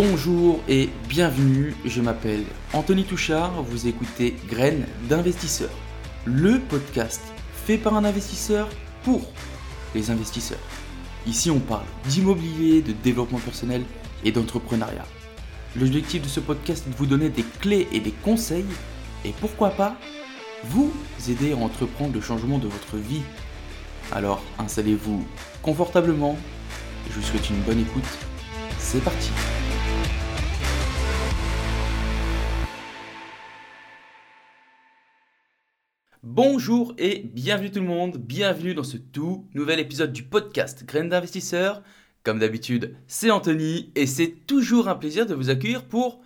Bonjour et bienvenue, je m'appelle Anthony Touchard, vous écoutez Graines d'investisseurs, le podcast fait par un investisseur pour les investisseurs. Ici on parle d'immobilier, de développement personnel et d'entrepreneuriat. L'objectif de ce podcast est de vous donner des clés et des conseils et pourquoi pas vous aider à entreprendre le changement de votre vie. Alors installez-vous confortablement je vous souhaite une bonne écoute. C'est parti Bonjour et bienvenue tout le monde, bienvenue dans ce tout nouvel épisode du podcast Graines d'investisseurs. Comme d'habitude, c'est Anthony et c'est toujours un plaisir de vous accueillir pour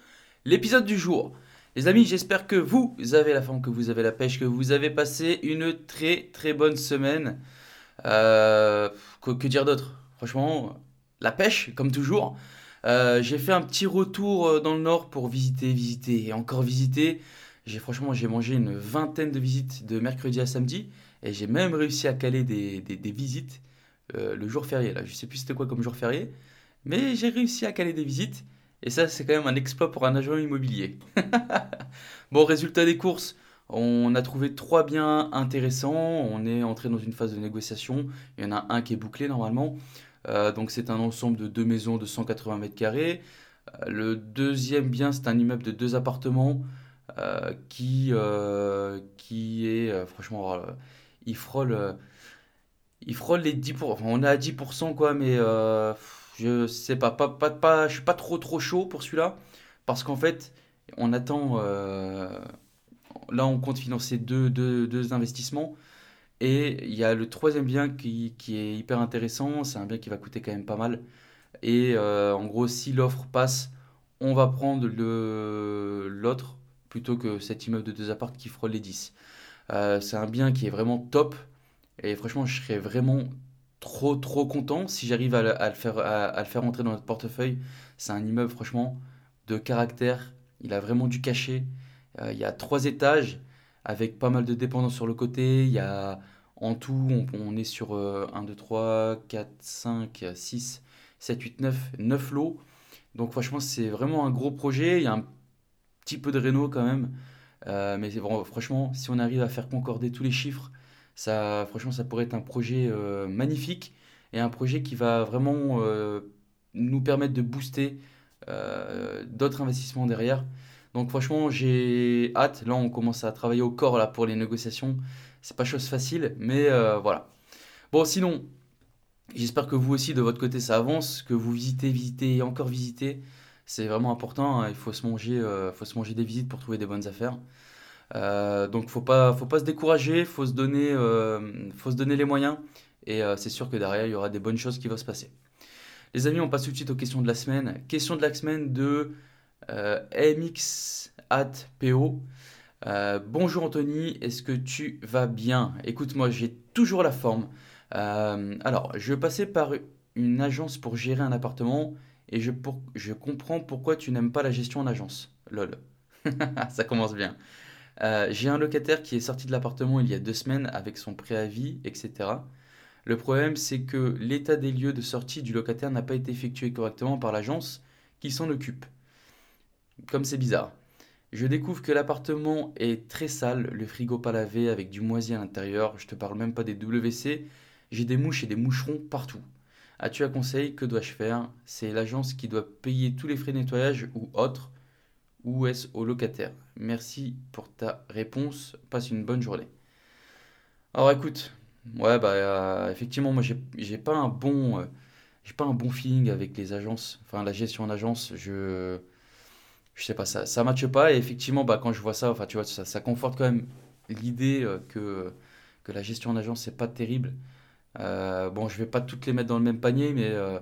l'épisode du jour. Les amis, j'espère que vous avez la forme, que vous avez la pêche, que vous avez passé une très très bonne semaine. Euh, que, dire d'autre? Franchement, la pêche, comme toujours. Euh, j'ai fait un petit retour euh, dans le nord pour visiter, visiter et encore visiter. J'ai franchement j'ai mangé une vingtaine de visites de mercredi à samedi et j'ai même réussi à caler des, des, visites le jour férié. Là, je sais plus c'était quoi comme jour férié, mais j'ai réussi à caler des visites et ça c'est quand même un exploit pour un agent immobilier. bon, résultat des courses. On a trouvé trois biens intéressants. On est entré dans une phase de négociation. Il y en a un qui est bouclé normalement. Euh, donc c'est un ensemble de deux maisons de 180 mètres carrés. Euh, le deuxième bien, c'est un immeuble de deux appartements euh, qui, qui est franchement, il frôle, il frôle les 10%. Enfin, on est à 10% quoi, mais je sais pas, pas, pas, pas, je suis pas trop trop chaud pour celui-là parce qu'en fait, on attend là, on compte financer deux, deux, investissements. Et il y a le troisième bien qui, est hyper intéressant. C'est un bien qui va coûter quand même pas mal. Et euh, en gros, si l'offre passe, on va prendre l'autre plutôt que cet immeuble de deux appartes qui frôle les 10. Euh, c'est un bien qui est vraiment top. Et franchement, je serais vraiment trop trop content si j'arrive à, le faire, à, entrer dans notre portefeuille. C'est un immeuble franchement de caractère. Il a vraiment du cachet. Euh, il y a trois étages avec pas mal de dépendances sur le côté. Il y a en tout, on, est sur 1, 2, 3, 4, 5, 6, 7, 8, 9, 9 lots. Donc franchement, c'est vraiment un gros projet. Il y a un petit peu de réno quand même. Euh, mais franchement, si on arrive à faire concorder tous les chiffres, ça, franchement, ça pourrait être un projet euh, magnifique et un projet qui va vraiment nous permettre de booster d'autres investissements derrière. Donc franchement, j'ai hâte. Là, on commence à travailler au corps là, pour les négociations. C'est pas chose facile, mais euh, voilà. Bon, sinon, j'espère que vous aussi, de votre côté, ça avance, que vous visitez, visitez encore visitez. C'est vraiment important. Hein. Il faut se, manger, euh, faut se manger des visites pour trouver des bonnes affaires. Euh, donc, faut pas, faut pas se décourager, faut se donner, faut se donner les moyens. Et c'est sûr que derrière, il y aura des bonnes choses qui vont se passer. Les amis, on passe tout de suite aux questions de la semaine. Question de la semaine de euh, MX PO. Euh, bonjour Anthony, est-ce que tu vas bien? Écoute, moi j'ai toujours la forme. Euh, alors, je passais par une agence pour gérer un appartement et je, je comprends pourquoi tu n'aimes pas la gestion en agence. Lol. Ça commence bien. j'ai un locataire qui est sorti de l'appartement il y a deux semaines avec son préavis, etc. Le problème, c'est que l'état des lieux de sortie du locataire n'a pas été effectué correctement par l'agence qui s'en occupe comme c'est bizarre. Je découvre que l'appartement est très sale, le frigo pas lavé avec du moisi à l'intérieur, je te parle même pas des WC, j'ai des mouches et des moucherons partout. As-tu un conseil? Que dois-je faire? C'est l'agence qui doit payer tous les frais de nettoyage ou autres? Ou est-ce au locataire? Merci pour ta réponse, passe une bonne journée. Alors écoute, ouais bah euh, effectivement moi j'ai pas un bon euh, pas un bon feeling avec les agences, enfin la gestion en agence, je je sais pas, ça ça matche pas. Et effectivement, bah, quand je vois ça, enfin, tu vois, ça, ça conforte quand même l'idée euh, que, que la gestion d'agence, c'est pas terrible. Euh, bon, je vais pas toutes les mettre dans le même panier, mais euh,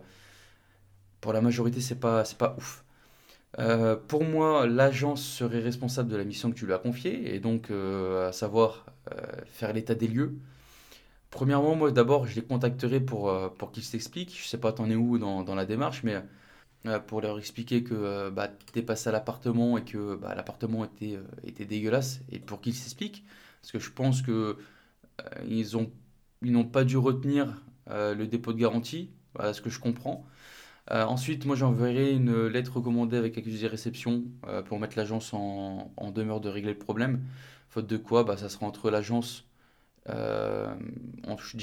pour la majorité, c'est pas, c'est pas ouf. pour moi, l'agence serait responsable de la mission que tu lui as confiée, et donc à savoir faire l'état des lieux. Premièrement, moi d'abord, je les contacterai pour, pour qu'ils s'expliquent. Je sais pas, t'en es où dans, dans la démarche, mais euh, pour leur expliquer que euh, bah, tu es passé à l'appartement et que bah, l'appartement était, euh, était dégueulasse et pour qu'ils s'expliquent. Parce que je pense que ils ont ils n'ont pas dû retenir le dépôt de garantie, voilà ce que je comprends. Euh, ensuite, moi j'enverrai une lettre recommandée avec accusé de réception pour mettre l'agence en, demeure de régler le problème. Faute de quoi, bah, ça sera entre l'agence, je,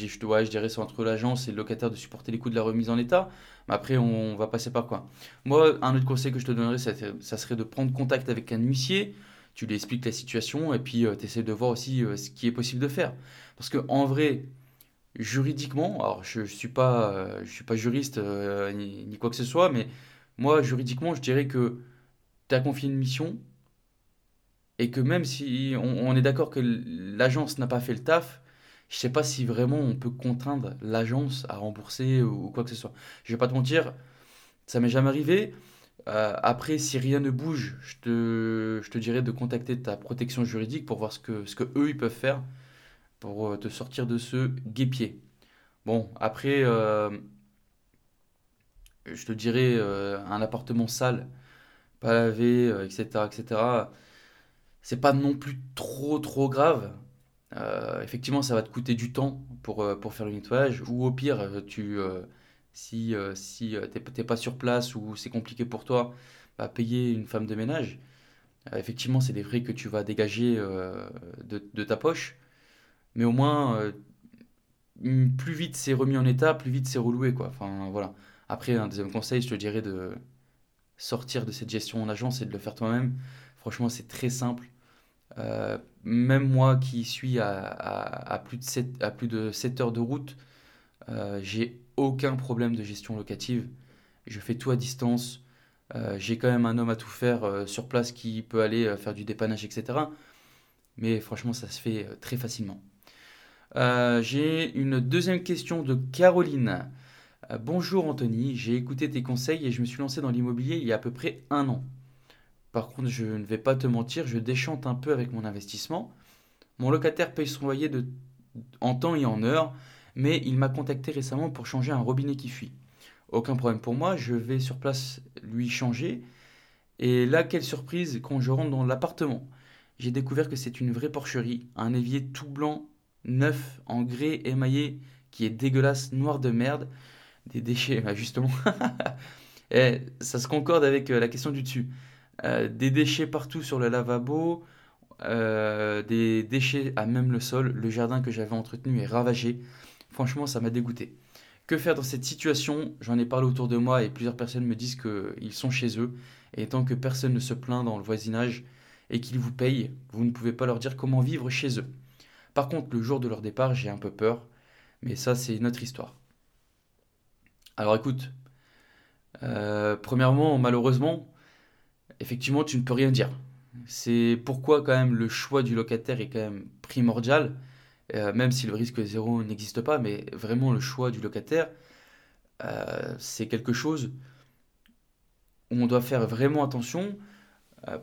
dirais c'est entre l'agence et le locataire de supporter les coûts de la remise en état. Mais après, on, va passer par quoi? Moi, un autre conseil que je te donnerais, ça, ça serait de prendre contact avec un huissier tu lui expliques la situation et puis tu essaies de voir aussi ce qui est possible de faire. Parce que en vrai, juridiquement, alors je ne suis, pas, euh, suis pas juriste euh, ni, quoi que ce soit, mais moi, juridiquement, je dirais que tu as confié une mission et que même si on, est d'accord que l'agence n'a pas fait le taf, je sais pas si vraiment on peut contraindre l'agence à rembourser ou, quoi que ce soit. Je vais pas te mentir, ça m'est jamais arrivé. Euh, après, si rien ne bouge, je te, je te dirais de contacter ta protection juridique pour voir ce que, ce que eux ils peuvent faire pour euh, te sortir de ce guépier. Bon, après, euh, je te dirais, euh, un appartement sale, pas lavé, etc., etc., c'est pas non plus trop, trop grave. effectivement, ça va te coûter du temps pour, pour faire le nettoyage, ou au pire, tu, si, si t'es pas sur place ou c'est compliqué pour toi, bah, payer une femme de ménage. effectivement, c'est des frais que tu vas dégager de, de ta poche. Mais au moins, euh, plus vite c'est remis en état, plus vite c'est reloué. Quoi. Enfin, voilà. Après, un deuxième conseil, je te dirais de sortir de cette gestion en agence et de le faire toi-même. Franchement, c'est très simple. Euh, même moi qui suis à, plus de 7, à plus de 7 heures de route, euh, j'ai aucun problème de gestion locative. Je fais tout à distance. j'ai quand même un homme à tout faire sur place qui peut aller faire du dépannage, etc. Mais franchement, ça se fait très facilement. Euh, j'ai une deuxième question de Caroline. Euh, bonjour Anthony, j'ai écouté tes conseils et je me suis lancé dans l'immobilier il y a à peu près un an. Par contre, je ne vais pas te mentir, je déchante un peu avec mon investissement. Mon locataire paye son loyer en temps et en heure, mais il m'a contacté récemment pour changer un robinet qui fuit. Aucun problème pour moi, je vais sur place lui changer. Et là, quelle surprise quand je rentre dans l'appartement. J'ai découvert que c'est une vraie porcherie, un évier tout blanc neuf en grès émaillé qui est dégueulasse, noir de merde. Des déchets, bah, justement. Et ça se concorde avec euh, la question du dessus. Euh, des déchets partout sur le lavabo, euh, des déchets à même le sol. Le jardin que j'avais entretenu est ravagé. Franchement, ça m'a dégoûté. Que faire dans cette situation? J'en ai parlé autour de moi et plusieurs personnes me disent qu'ils sont chez eux. Et tant que personne ne se plaint dans le voisinage et qu'ils vous payent, vous ne pouvez pas leur dire comment vivre chez eux. Par contre, le jour de leur départ, j'ai un peu peur, mais ça, c'est notre histoire. Alors écoute, euh, premièrement, malheureusement, effectivement, tu ne peux rien dire. C'est pourquoi quand même le choix du locataire est quand même primordial, euh, même si le risque zéro n'existe pas, mais vraiment le choix du locataire, euh, c'est quelque chose où on doit faire vraiment attention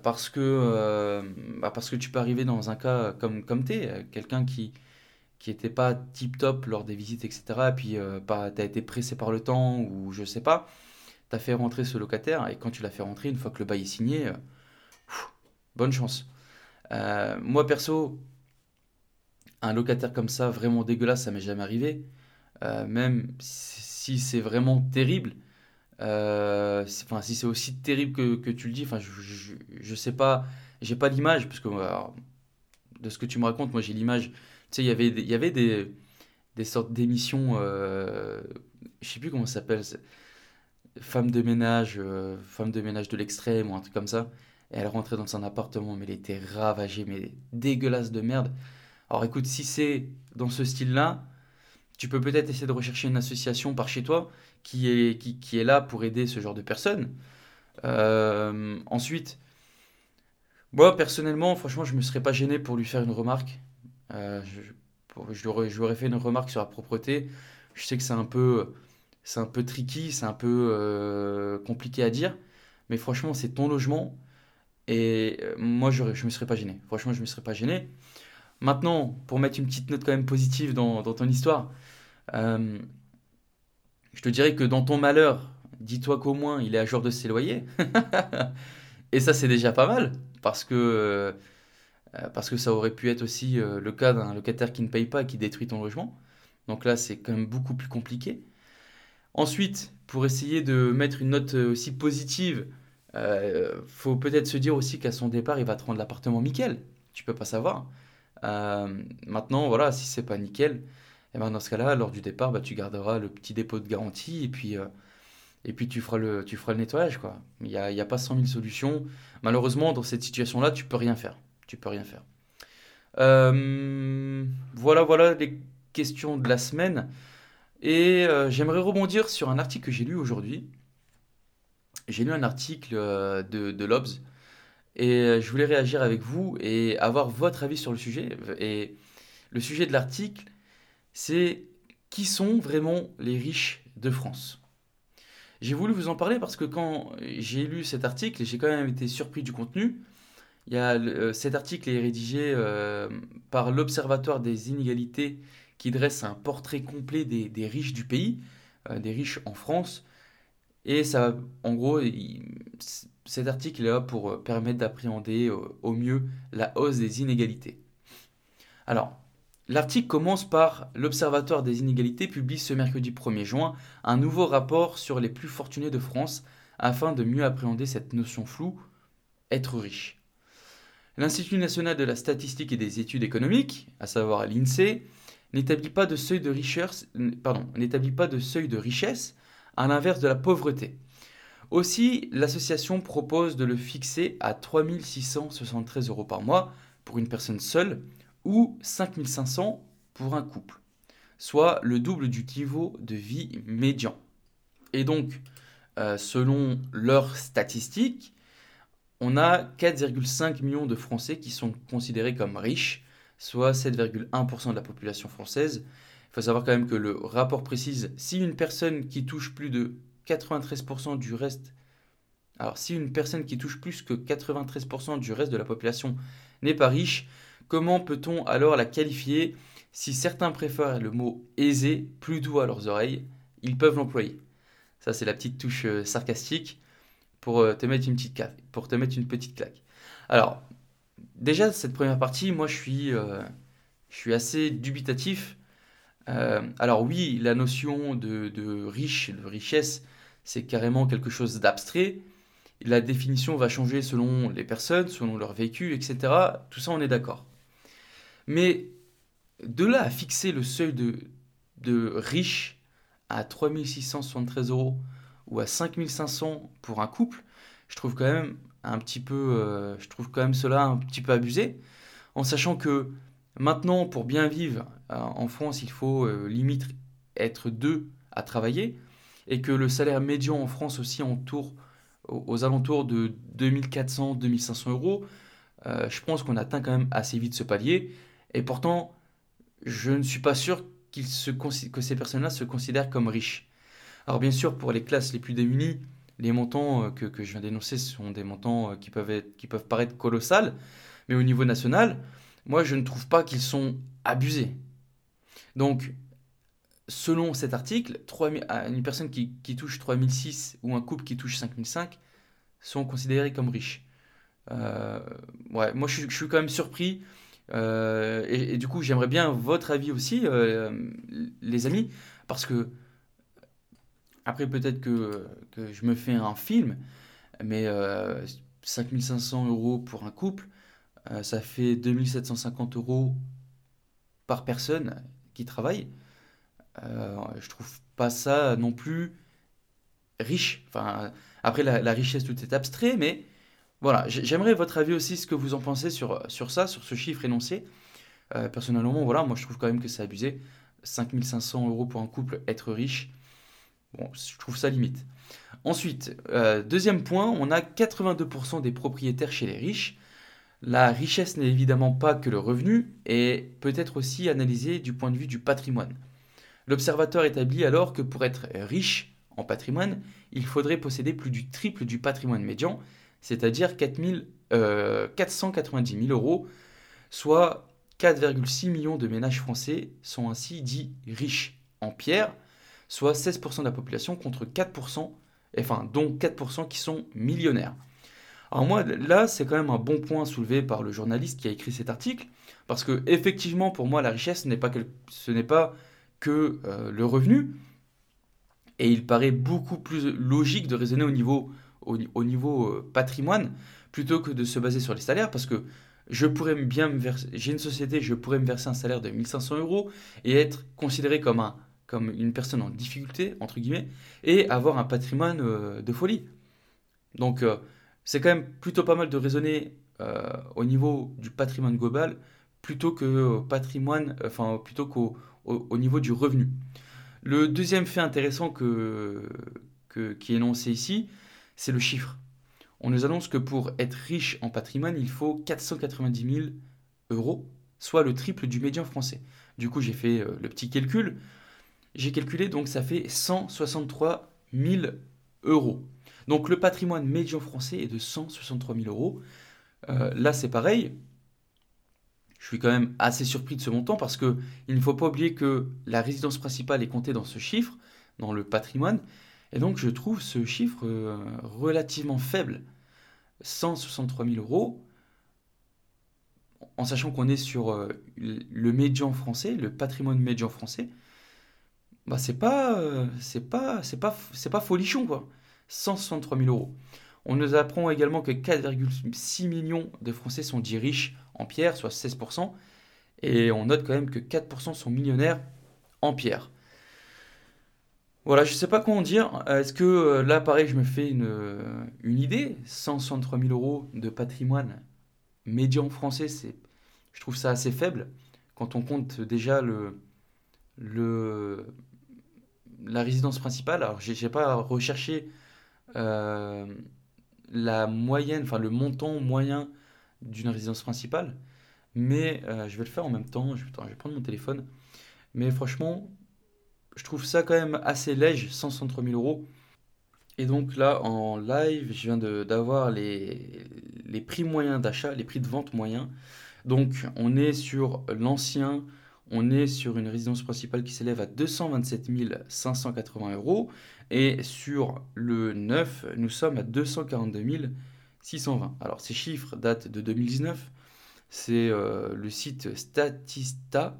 parce que, euh, bah, parce que tu peux arriver dans un cas comme, comme tu es, euh, quelqu'un qui qui n'était pas tip top lors des visites, etc. Et puis tu as été pressé par le temps ou je sais pas, tu as fait rentrer ce locataire et quand tu l'as fait rentrer, une fois que le bail est signé, bonne chance. moi perso, un locataire comme ça, vraiment dégueulasse, ça m'est jamais arrivé. même si c'est vraiment terrible, euh, enfin, si c'est aussi terrible que, que, tu le dis, enfin, je, je, je sais pas, j'ai pas l'image, parce que de ce que tu me racontes, moi j'ai l'image. Tu sais, il y avait, y avait des, des sortes d'émissions, euh, je sais plus comment ça s'appelle, femme de ménage, euh, femme de ménage de l'extrême ou un truc comme ça. Et elle rentrait dans son appartement, mais elle était ravagée, mais dégueulasse de merde. Alors écoute, si c'est dans ce style-là, tu peux peut-être essayer de rechercher une association par chez toi qui est, qui, est là pour aider ce genre de personnes. Euh, ensuite, moi personnellement, franchement, je me serais pas gêné pour lui faire une remarque. Euh, je, je, lui aurais, fait une remarque sur la propreté. Je sais que c'est un peu, c'est un peu tricky, c'est un peu euh, compliqué à dire, mais franchement, c'est ton logement. Et moi, je, je me serais pas gêné. Franchement, je me serais pas gêné. Maintenant, pour mettre une petite note quand même positive dans, dans ton histoire, je te dirais que dans ton malheur, dis-toi qu'au moins il est à jour de ses loyers. Et ça, c'est déjà pas mal, parce que, euh, parce que ça aurait pu être aussi euh, le cas d'un locataire qui ne paye pas et qui détruit ton logement. Donc là, c'est quand même beaucoup plus compliqué. Ensuite, pour essayer de mettre une note aussi positive, euh, faut peut-être se dire aussi qu'à son départ, il va te rendre l'appartement nickel. Tu peux pas savoir. Euh, maintenant, voilà, si c'est pas nickel, et eh ben dans ce cas-là, lors du départ, bah, tu garderas le petit dépôt de garantie et puis, euh, et puis tu, feras le, tu nettoyage. Il n'y a, pas 100 000 solutions. Malheureusement, dans cette situation-là, tu peux rien faire. Tu peux rien faire. Euh, voilà, voilà les questions de la semaine. Et j'aimerais rebondir sur un article que j'ai lu aujourd'hui. J'ai lu un article de, de l'Obs et je voulais réagir avec vous et avoir votre avis sur le sujet. Et le sujet de l'article, c'est qui sont vraiment les riches de France J'ai voulu vous en parler parce que quand j'ai lu cet article, j'ai quand même été surpris du contenu. Il y a, euh, cet article est rédigé euh, par l'Observatoire des inégalités qui dresse un portrait complet des, riches du pays, euh, des riches en France. Et ça, en gros, cet article est là pour permettre d'appréhender au mieux la hausse des inégalités. Alors, l'article commence par L'Observatoire des inégalités publie ce mercredi 1er juin un nouveau rapport sur les plus fortunés de France afin de mieux appréhender cette notion floue, être riche. L'Institut national de la statistique et des études économiques, à savoir l'INSEE, n'établit pas de seuil de richesse, à l'inverse de la pauvreté. Aussi, l'association propose de le fixer à 3673 euros par mois pour une personne seule ou 5500 pour un couple, soit le double du niveau de vie médian. Et donc, euh, selon leurs statistiques, on a 4,5 millions de Français qui sont considérés comme riches, soit 7,1% de la population française, il faut savoir quand même que le rapport précise si une personne qui touche plus de 93% du reste. Alors, si une personne qui touche plus que 93% du reste de la population n'est pas riche, comment peut-on alors la qualifier Si certains préfèrent le mot aisé, plus doux à leurs oreilles, ils peuvent l'employer. Ça, c'est la petite touche euh, sarcastique pour euh, te mettre une petite claque. Pour te mettre une petite claque. Alors, déjà, cette première partie, moi, je suis, euh, assez dubitatif alors oui, la notion de, riche, de richesse, c'est carrément quelque chose d'abstrait. La définition va changer selon les personnes, selon leur vécu, etc. Tout ça, on est d'accord. Mais de là à fixer le seuil de, de riche à 3673 euros ou à 5500 pour un couple, je trouve quand même un petit peu, euh, je trouve quand même cela un petit peu abusé, en sachant que Maintenant, pour bien vivre euh, en France, il faut euh, limite être deux à travailler et que le salaire médian en France aussi entoure aux, alentours de 2400-2500 euros. Je pense qu'on atteint quand même assez vite ce palier. Et pourtant, je ne suis pas sûr se, que ces personnes-là se considèrent comme riches. Alors bien sûr, pour les classes les plus démunies, les montants que, je viens d'énoncer sont des montants qui peuvent, qui peuvent paraître colossales, mais au niveau national, moi je ne trouve pas qu'ils sont abusés. Donc, selon cet article, une personne qui, touche 3006 ou un couple qui touche 5005 sont considérés comme riches. Euh, ouais, moi je, suis quand même surpris. Euh, et, du coup, j'aimerais bien votre avis aussi, euh, les amis, parce que après peut-être que, je me fais un film, mais 5500 euros pour un couple, euh, ça fait 2750 euros par personne qui travaille. Euh, je trouve pas ça non plus riche. Enfin, après, la, richesse, tout est abstrait, mais voilà, j'aimerais votre avis aussi, ce que vous en pensez sur, ça, sur ce chiffre énoncé. Euh, personnellement, voilà, moi je trouve quand même que c'est abusé. 5500 euros pour un couple, être riche, bon, je trouve ça limite. Ensuite, euh, deuxième point, on a 82% des propriétaires chez les riches. La richesse n'est évidemment pas que le revenu et peut être aussi analysée du point de vue du patrimoine. L'observateur établit alors que pour être riche en patrimoine, il faudrait posséder plus du triple du patrimoine médian, c'est-à-dire 490 000 euh, euros, soit 4,6 millions de ménages français sont ainsi dits riches en pierre, soit 16% de la population contre 4%, enfin dont 4% qui sont millionnaires. Alors moi, là, c'est quand même un bon point soulevé par le journaliste qui a écrit cet article, parce que effectivement, pour moi, la richesse, ce n'est pas que, euh, le revenu. Et il paraît beaucoup plus logique de raisonner au niveau, au, niveau euh, patrimoine plutôt que de se baser sur les salaires parce que je pourrais bien me verser, j'ai une société, je pourrais me verser un salaire de 1500 euros et être considéré comme, un, comme une personne en difficulté, entre guillemets, et avoir un patrimoine euh, de folie. Donc, euh, c'est quand même plutôt pas mal de raisonner au niveau du patrimoine global plutôt que patrimoine, enfin, plutôt qu'au au, niveau du revenu. Le deuxième fait intéressant que, qui est énoncé ici, c'est le chiffre. On nous annonce que pour être riche en patrimoine, il faut 490 000 euros, soit le triple du médian français. Du coup, j'ai fait euh, le petit calcul. J'ai calculé, donc ça fait 163 000 euros. Donc le patrimoine médian français est de 163 000 euros. Euh, là, c'est pareil. Je suis quand même assez surpris de ce montant parce que il ne faut pas oublier que la résidence principale est comptée dans ce chiffre, dans le patrimoine, et donc je trouve ce chiffre euh, relativement faible. 163 000 euros, en sachant qu'on est sur euh, le médian français, le patrimoine médian français, bah c'est pas, euh, c'est pas, c'est pas, c'est folichon quoi. 163 000 euros. On nous apprend également que 4,6 millions de Français sont dits riches en pierre, soit 16%, et on note quand même que 4% sont millionnaires en pierre. Voilà, je ne sais pas comment dire. Est-ce que euh, là, pareil, je me fais une, euh, idée? 163 000 euros de patrimoine médian français, c'est, je trouve ça assez faible quand on compte déjà le, le, la résidence principale. Alors, je n'ai pas recherché euh, la moyenne, enfin le montant moyen d'une résidence principale, mais euh, je vais le faire en même temps. Je vais prendre mon téléphone. Mais franchement, je trouve ça quand même assez léger, 163 000 euros. Et donc là, en live, je viens d'avoir les, les prix moyens d'achat, les prix de vente moyens. Donc on est sur l'ancien, on est sur une résidence principale qui s'élève à 227 580 euros. Et sur le 9, nous sommes à 242 620. Alors ces chiffres datent de 2019. C'est euh, le site statista,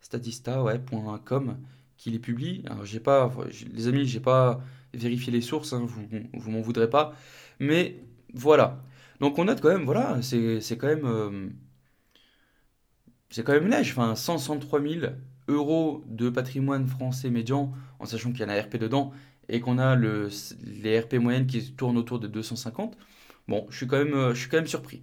statista.com qui les publie. Alors j'ai pas, les amis, j'ai pas vérifié les sources, hein, vous, vous m'en voudrez pas. Mais voilà. Donc on note quand même, voilà, c'est quand même... Euh, c'est quand même léger, enfin 163 000 euros de patrimoine français médian, en sachant qu'il y a la RP dedans, et qu'on a le, les RP moyennes qui tournent autour de 250, bon, je suis quand même, euh, je suis quand même surpris.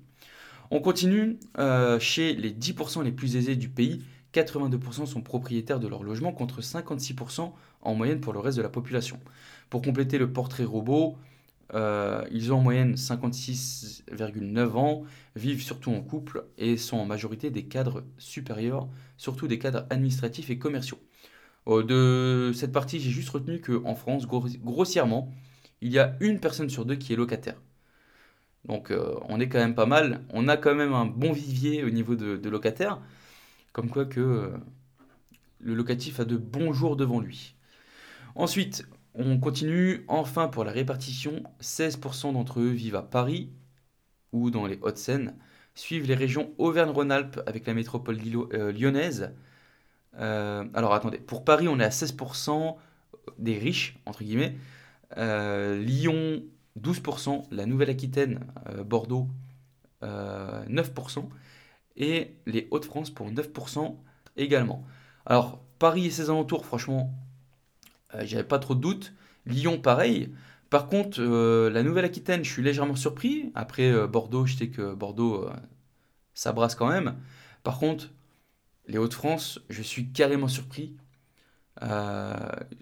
On continue euh, chez les 10% les plus aisés du pays. 82% sont propriétaires de leur logement contre 56% en moyenne pour le reste de la population. Pour compléter le portrait robot, euh, ils ont en moyenne 56,9 ans, vivent surtout en couple et sont en majorité des cadres supérieurs, surtout des cadres administratifs et commerciaux. Euh, de cette partie, j'ai juste retenu qu'en France, grossièrement, il y a une personne sur deux qui est locataire. Donc euh, on est quand même pas mal. On a quand même un bon vivier au niveau de, locataires. Comme quoi que le locatif a de bons jours devant lui. Ensuite, on continue enfin pour la répartition. 16% d'entre eux vivent à Paris ou dans les Hauts-de-Seine. Suivent les régions Auvergne-Rhône-Alpes avec la métropole euh, lyonnaise. Euh, alors attendez, pour Paris, on est à 16% des riches, entre guillemets. Euh, Lyon, 12%. La Nouvelle-Aquitaine, Bordeaux, 9%. Et les Hauts-de-France pour 9% également. Alors, Paris et ses alentours, franchement, euh, j'avais pas trop de doutes. Lyon, pareil. Par contre, euh, la Nouvelle-Aquitaine, je suis légèrement surpris. Après euh, Bordeaux, je sais que Bordeaux, ça brasse quand même. Par contre, les Hauts-de-France, je suis carrément surpris.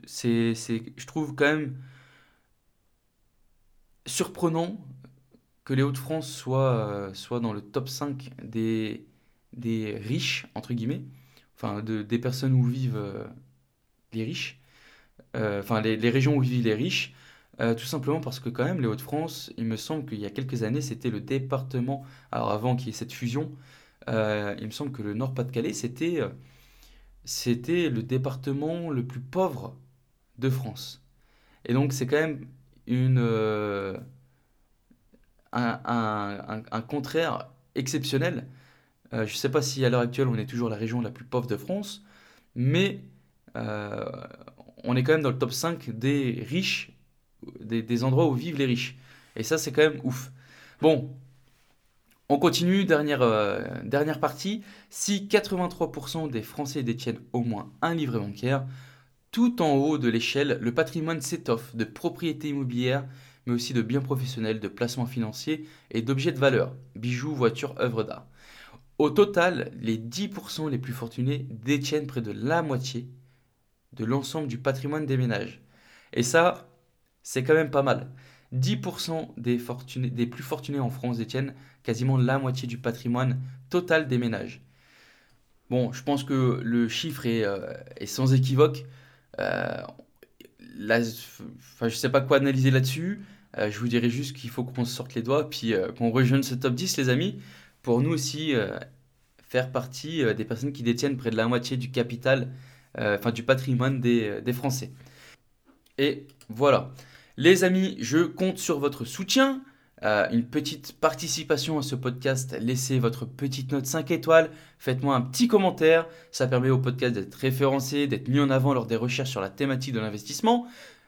c'est, je trouve quand même surprenant que les Hauts-de-France soient, soient dans le top 5 des, riches, entre guillemets, enfin de, des personnes où vivent les riches. Euh, enfin les, régions où vivent les riches, euh, tout simplement parce que quand même les Hauts-de-France, il me semble qu'il y a quelques années, c'était le département, alors avant qu'il y ait cette fusion, euh, il me semble que le Nord-Pas-de-Calais, c'était c'était le département le plus pauvre de France. Et donc c'est quand même une, un, contraire exceptionnel. je ne sais pas si à l'heure actuelle on est toujours la région la plus pauvre de France, mais on est quand même dans le top 5 des riches, des, endroits où vivent les riches. Et ça, c'est quand même ouf. Bon, on continue, dernière, euh, dernière partie. Si 83% des Français détiennent au moins un livret bancaire, tout en haut de l'échelle, le patrimoine s'étoffe de propriétés immobilières, mais aussi de biens professionnels, de placements financiers et d'objets de valeur, bijoux, voitures, œuvres d'art. Au total, les 10% les plus fortunés détiennent près de la moitié de l'ensemble du patrimoine des ménages. Et ça, c'est quand même pas mal. 10% des, plus fortunés en France détiennent quasiment la moitié du patrimoine total des ménages. Bon, je pense que le chiffre est, euh, sans équivoque. Euh, je ne sais pas quoi analyser là-dessus. Euh, je vous dirais juste qu'il faut qu'on se sorte les doigts, puis qu'on rejoigne ce top 10, les amis, pour nous aussi faire partie des personnes qui détiennent près de la moitié du capital euh, enfin du patrimoine euh, des, Français. Et voilà. Les amis, je compte sur votre soutien. Euh, une petite participation à ce podcast, laissez votre petite note 5 étoiles, faites-moi un petit commentaire, ça permet au podcast d'être référencé, d'être mis en avant lors des recherches sur la thématique de l'investissement.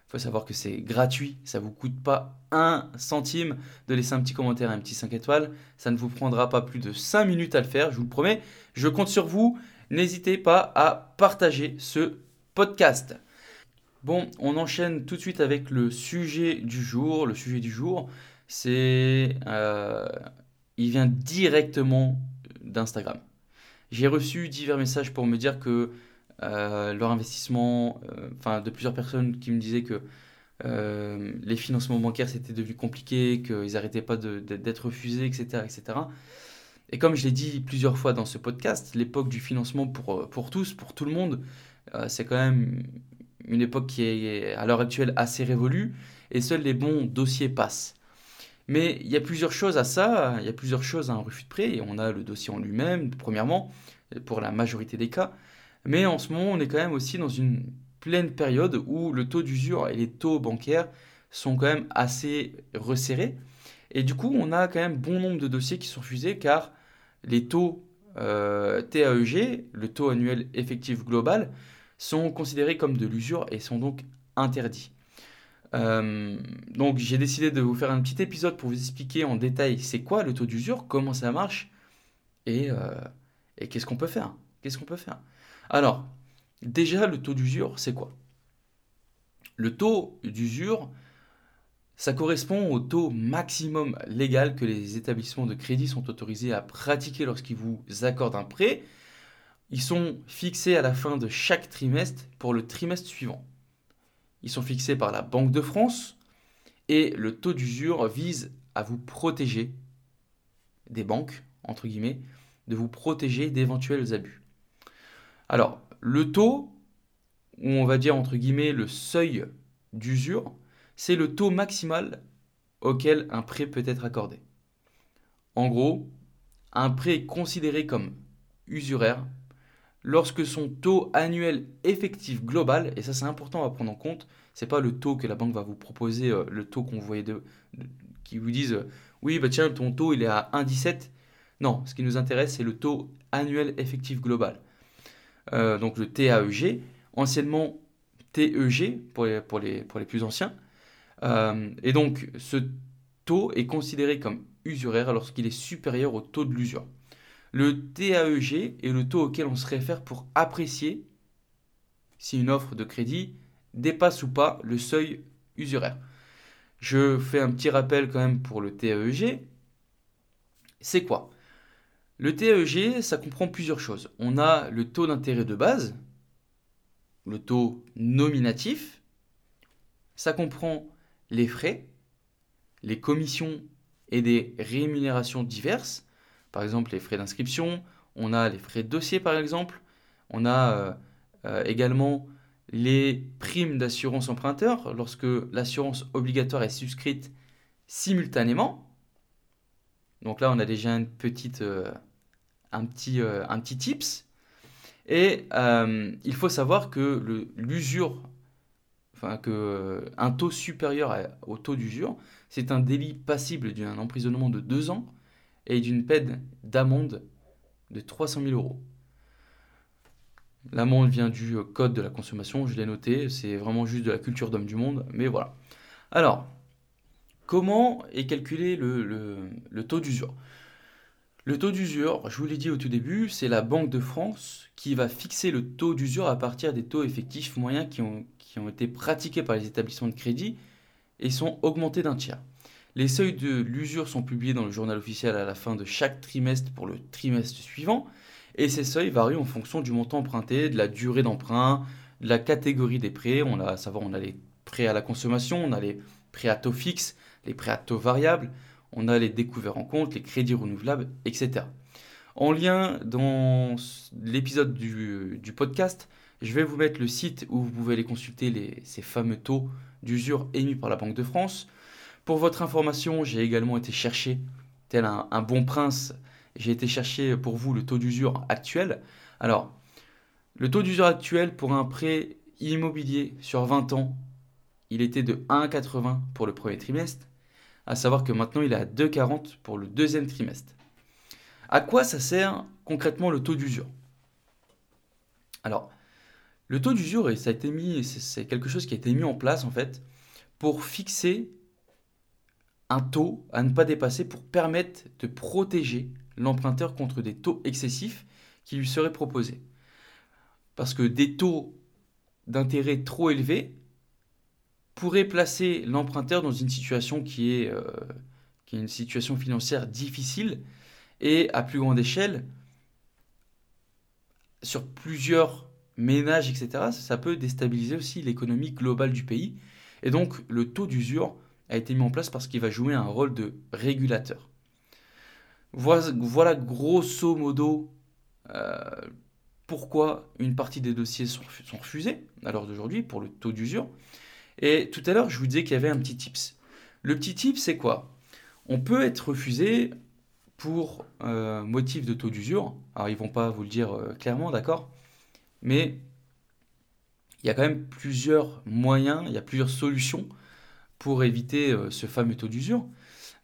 Il faut savoir que c'est gratuit, ça ne vous coûte pas un centime de laisser un petit commentaire, un petit 5 étoiles, ça ne vous prendra pas plus de 5 minutes à le faire, je vous le promets. Je compte sur vous n'hésitez pas à partager ce podcast. Bon, on enchaîne tout de suite avec le sujet du jour. Le sujet du jour, c'est... Euh, il vient directement d'Instagram. J'ai reçu divers messages pour me dire que leur investissement, euh, enfin de plusieurs personnes qui me disaient que les financements bancaires c'était devenu compliqué, qu'ils n'arrêtaient pas d'être refusés, etc., etc. Et comme je l'ai dit plusieurs fois dans ce podcast, l'époque du financement pour, euh, pour tous, pour tout le monde, euh, c'est quand même une époque qui est à l'heure actuelle assez révolue et seuls les bons dossiers passent. Mais il y a plusieurs choses à ça, il y a plusieurs choses à un refus de prêt, et on a le dossier en lui-même, premièrement, pour la majorité des cas. Mais en ce moment, on est quand même aussi dans une pleine période où le taux d'usure et les taux bancaires sont quand même assez resserrés. Et du coup, on a quand même bon nombre de dossiers qui sont refusés car les taux euh, TAEG, le taux annuel effectif global, sont considérés comme de l'usure et sont donc interdits. Euh, donc j'ai décidé de vous faire un petit épisode pour vous expliquer en détail c'est quoi le taux d'usure, comment ça marche et, euh, et qu'est-ce qu'on peut faire. Qu'est-ce qu'on peut faire Alors, déjà le taux d'usure, c'est quoi? Le taux d'usure, ça correspond au taux maximum légal que les établissements de crédit sont autorisés à pratiquer lorsqu'ils vous accordent un prêt. Ils sont fixés à la fin de chaque trimestre pour le trimestre suivant. Ils sont fixés par la Banque de France et le taux d'usure vise à vous protéger des banques, entre guillemets, de vous protéger d'éventuels abus. Alors, le taux, ou on va dire entre guillemets le seuil d'usure, c'est le taux maximal auquel un prêt peut être accordé. En gros, un prêt est considéré comme usuraire lorsque son taux annuel effectif global, et ça c'est important à prendre en compte, c'est pas le taux que la banque va vous proposer, euh, le taux qu'on voyait de, qui vous disent euh, oui bah tiens ton taux il est à 1,17. Non, ce qui nous intéresse c'est le taux annuel effectif global. Euh, donc le TAEG, anciennement TEG pour les plus anciens, euh, et donc, ce taux est considéré comme usuraire lorsqu'il est supérieur au taux de l'usure. Le TAEG est le taux auquel on se réfère pour apprécier si une offre de crédit dépasse ou pas le seuil usuraire. Je fais un petit rappel quand même pour le TAEG. C'est quoi? Le TAEG, ça comprend plusieurs choses. On a le taux d'intérêt de base, le taux nominatif. Ça comprend les frais, les commissions et des rémunérations diverses. Par exemple, les frais d'inscription, on a les frais de dossier par exemple, on a euh, euh, également les primes d'assurance emprunteur lorsque l'assurance obligatoire est souscrite simultanément. Donc là, on a déjà une petite, euh, un, petit, un petit tips. Et il faut savoir que l'usure enfin que euh, un taux supérieur au taux d'usure, c'est un délit passible d'un emprisonnement de deux ans et d'une peine d'amende de 300 000 euros. L'amende vient du euh, code de la consommation, je l'ai noté, c'est vraiment juste de la culture d'homme du monde, mais voilà. Alors, comment est calculé le, taux d'usure? Le taux d'usure, je vous l'ai dit au tout début, c'est la Banque de France qui va fixer le taux d'usure à partir des taux effectifs moyens qui ont, été pratiqués par les établissements de crédit et sont augmentés d'un tiers. Les seuils de l'usure sont publiés dans le journal officiel à la fin de chaque trimestre pour le trimestre suivant. Et ces seuils varient en fonction du montant emprunté, de la durée d'emprunt, de la catégorie des prêts. On a, les prêts à la consommation, on a les prêts à taux fixe, les prêts à taux variable, on a les découverts en compte, les crédits renouvelables, etc. En lien dans l'épisode du, podcast, je vais vous mettre le site où vous pouvez aller consulter ces fameux taux d'usure émis par la Banque de France. Pour votre information, j'ai également été chercher, tel un bon prince, j'ai été chercher pour vous le taux d'usure actuel. Alors, le taux d'usure actuel pour un prêt immobilier sur 20 ans, il était de 1,80 pour le premier trimestre, à savoir que maintenant il est à 2,40 pour le deuxième trimestre. À quoi ça sert concrètement le taux d'usure? Alors, le taux d'usure, ça a été mis, c'est quelque chose qui a été mis en place en fait pour fixer un taux à ne pas dépasser pour permettre de protéger l'emprunteur contre des taux excessifs qui lui seraient proposés. Parce que des taux d'intérêt trop élevés pourraient placer l'emprunteur dans une situation qui est, euh, qui est une situation financière difficile et à plus grande échelle, sur plusieurs ménages, etc., ça peut déstabiliser aussi l'économie globale du pays. Et donc le taux d'usure a été mis en place parce qu'il va jouer un rôle de régulateur. Voilà, grosso modo euh, pourquoi une partie des dossiers sont, refusés à l'heure d'aujourd'hui pour le taux d'usure. Et tout à l'heure, je vous disais qu'il y avait un petit tips. Le petit tips, c'est quoi? On peut être refusé pour euh, motif de taux d'usure. Alors, ils vont pas vous le dire euh, clairement, d'accord? Mais il y a quand même plusieurs moyens, il y a plusieurs solutions pour éviter ce fameux taux d'usure.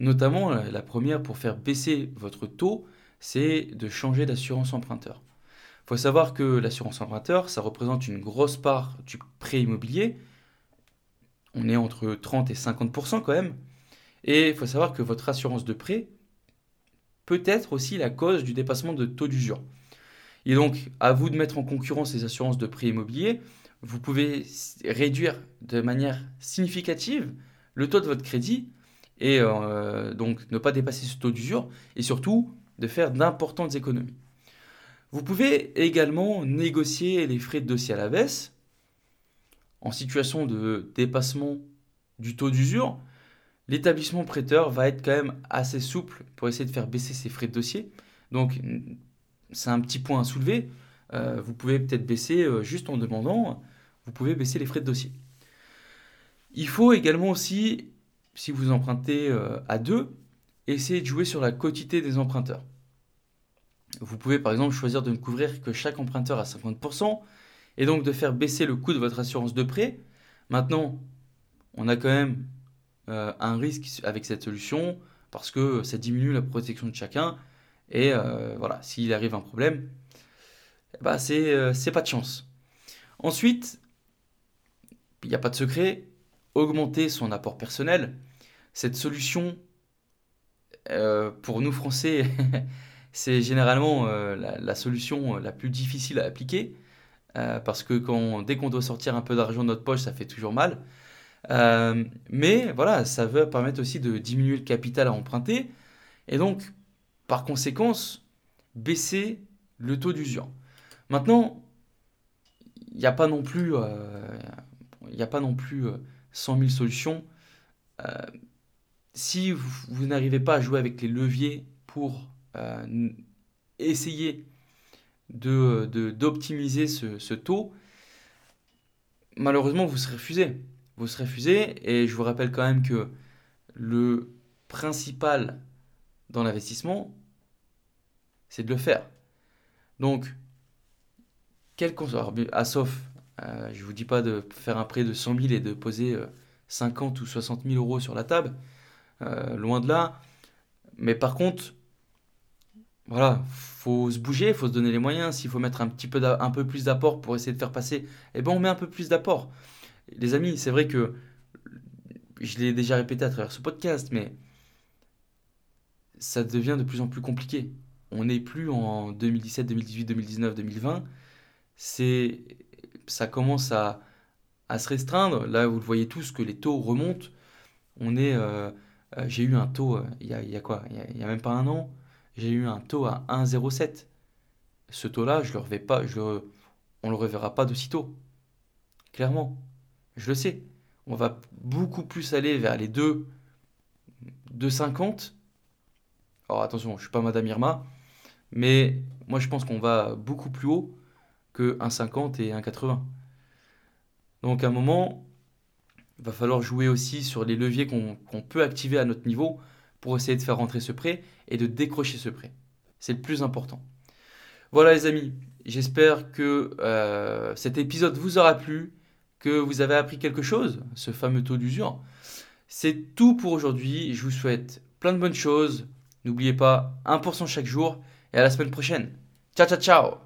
Notamment, la première pour faire baisser votre taux, c'est de changer d'assurance emprunteur. Il faut savoir que l'assurance emprunteur, ça représente une grosse part du prêt immobilier. On est entre 30 et 50% quand même. Et il faut savoir que votre assurance de prêt peut être aussi la cause du dépassement de taux d'usure. Et donc, à vous de mettre en concurrence les assurances de prêt immobilier. Vous pouvez réduire de manière significative le taux de votre crédit et euh, donc ne pas dépasser ce taux d'usure et surtout de faire d'importantes économies. Vous pouvez également négocier les frais de dossier à la baisse en situation de dépassement du taux d'usure. L'établissement prêteur va être quand même assez souple pour essayer de faire baisser ses frais de dossier. Donc c'est un petit point à soulever. Euh, vous pouvez peut-être baisser euh, juste en demandant, vous pouvez baisser les frais de dossier. Il faut également aussi si vous empruntez euh, à deux, essayez de jouer sur la quotité des emprunteurs. Vous pouvez par exemple choisir de ne couvrir que chaque emprunteur à 50% et donc de faire baisser le coût de votre assurance de prêt. Maintenant, on a quand même euh, un risque avec cette solution parce que ça diminue la protection de chacun et euh, voilà, s'il arrive un problème, bah c'est pas de chance. Ensuite, il n'y a pas de secret, augmenter son apport personnel. Cette solution, pour nous Français, c'est généralement la, solution la plus difficile à appliquer. Euh, parce que dès qu'on doit sortir un peu d'argent de notre poche, ça fait toujours mal. mais voilà, ça va permettre aussi de diminuer le capital à emprunter. Et donc, par conséquence, baisser le taux d'usure. Maintenant, il n'y a pas non plus, il n'y a pas non plus 100 000 solutions. Euh, si vous, n'arrivez pas à jouer avec les leviers pour euh, essayer de, d'optimiser ce, taux, malheureusement, vous serez refusé. Vous serez refusé, et je vous rappelle quand même que le principal dans l'investissement, c'est de le faire. Donc, quel conseil, à sauf euh, je ne vous dis pas de faire un prêt de 100 000 et de poser 50 euh, ou 60 000 euros sur la table, euh, loin de là. Mais par contre, voilà, faut se bouger, faut se donner les moyens. S'il faut mettre un petit peu un peu plus d'apport pour essayer de faire passer, eh ben on met un peu plus d'apport. Les amis, c'est vrai que je l'ai déjà répété à travers ce podcast, mais ça devient de plus en plus compliqué. On n'est plus en 2017, 2018, 2019, 2020. C'est, ça commence à, à, se restreindre. Là, vous le voyez tous que les taux remontent. On est, euh, euh, j'ai eu un taux euh, il y, a, y quoi? Il n'y a, même pas un an. J'ai eu un taux à 1,07. Ce taux-là, je le revais pas, je on le reverra pas de sitôt. Clairement, je le sais. On va beaucoup plus aller vers les 2, 2,50 alors attention, je ne suis pas Madame Irma, mais moi je pense qu'on va beaucoup plus haut que 1,50 et 1,80. Donc à un moment, il va falloir jouer aussi sur les leviers qu'on peut activer à notre niveau pour essayer de faire rentrer ce prêt et de décrocher ce prêt. C'est le plus important. Voilà les amis, j'espère que euh, cet épisode vous aura plu, que vous avez appris quelque chose, ce fameux taux d'usure. C'est tout pour aujourd'hui, je vous souhaite plein de bonnes choses, N'oubliez pas, 1% chaque jour et à la semaine prochaine. Ciao, ciao, ciao